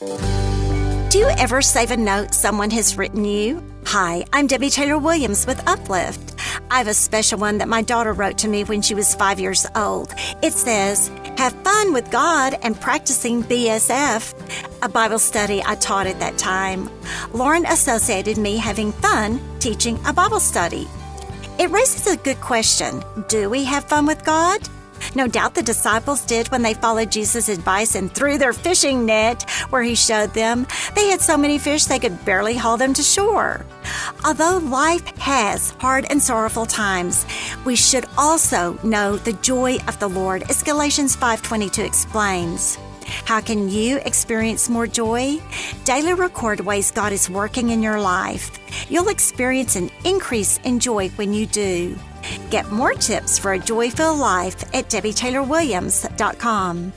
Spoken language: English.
Do you ever save a note someone has written you? Hi, I'm Debbie Taylor Williams with Uplift. I have a special one that my daughter wrote to me when she was five years old. It says, Have fun with God and practicing BSF, a Bible study I taught at that time. Lauren associated me having fun teaching a Bible study. It raises a good question Do we have fun with God? No doubt the disciples did when they followed Jesus' advice and threw their fishing net where he showed them. They had so many fish they could barely haul them to shore. Although life has hard and sorrowful times, we should also know the joy of the Lord, as Galatians 5:22 explains. How can you experience more joy? Daily record ways God is working in your life. You'll experience an increase in joy when you do. Get more tips for a joy filled life at DebbieTaylorWilliams.com.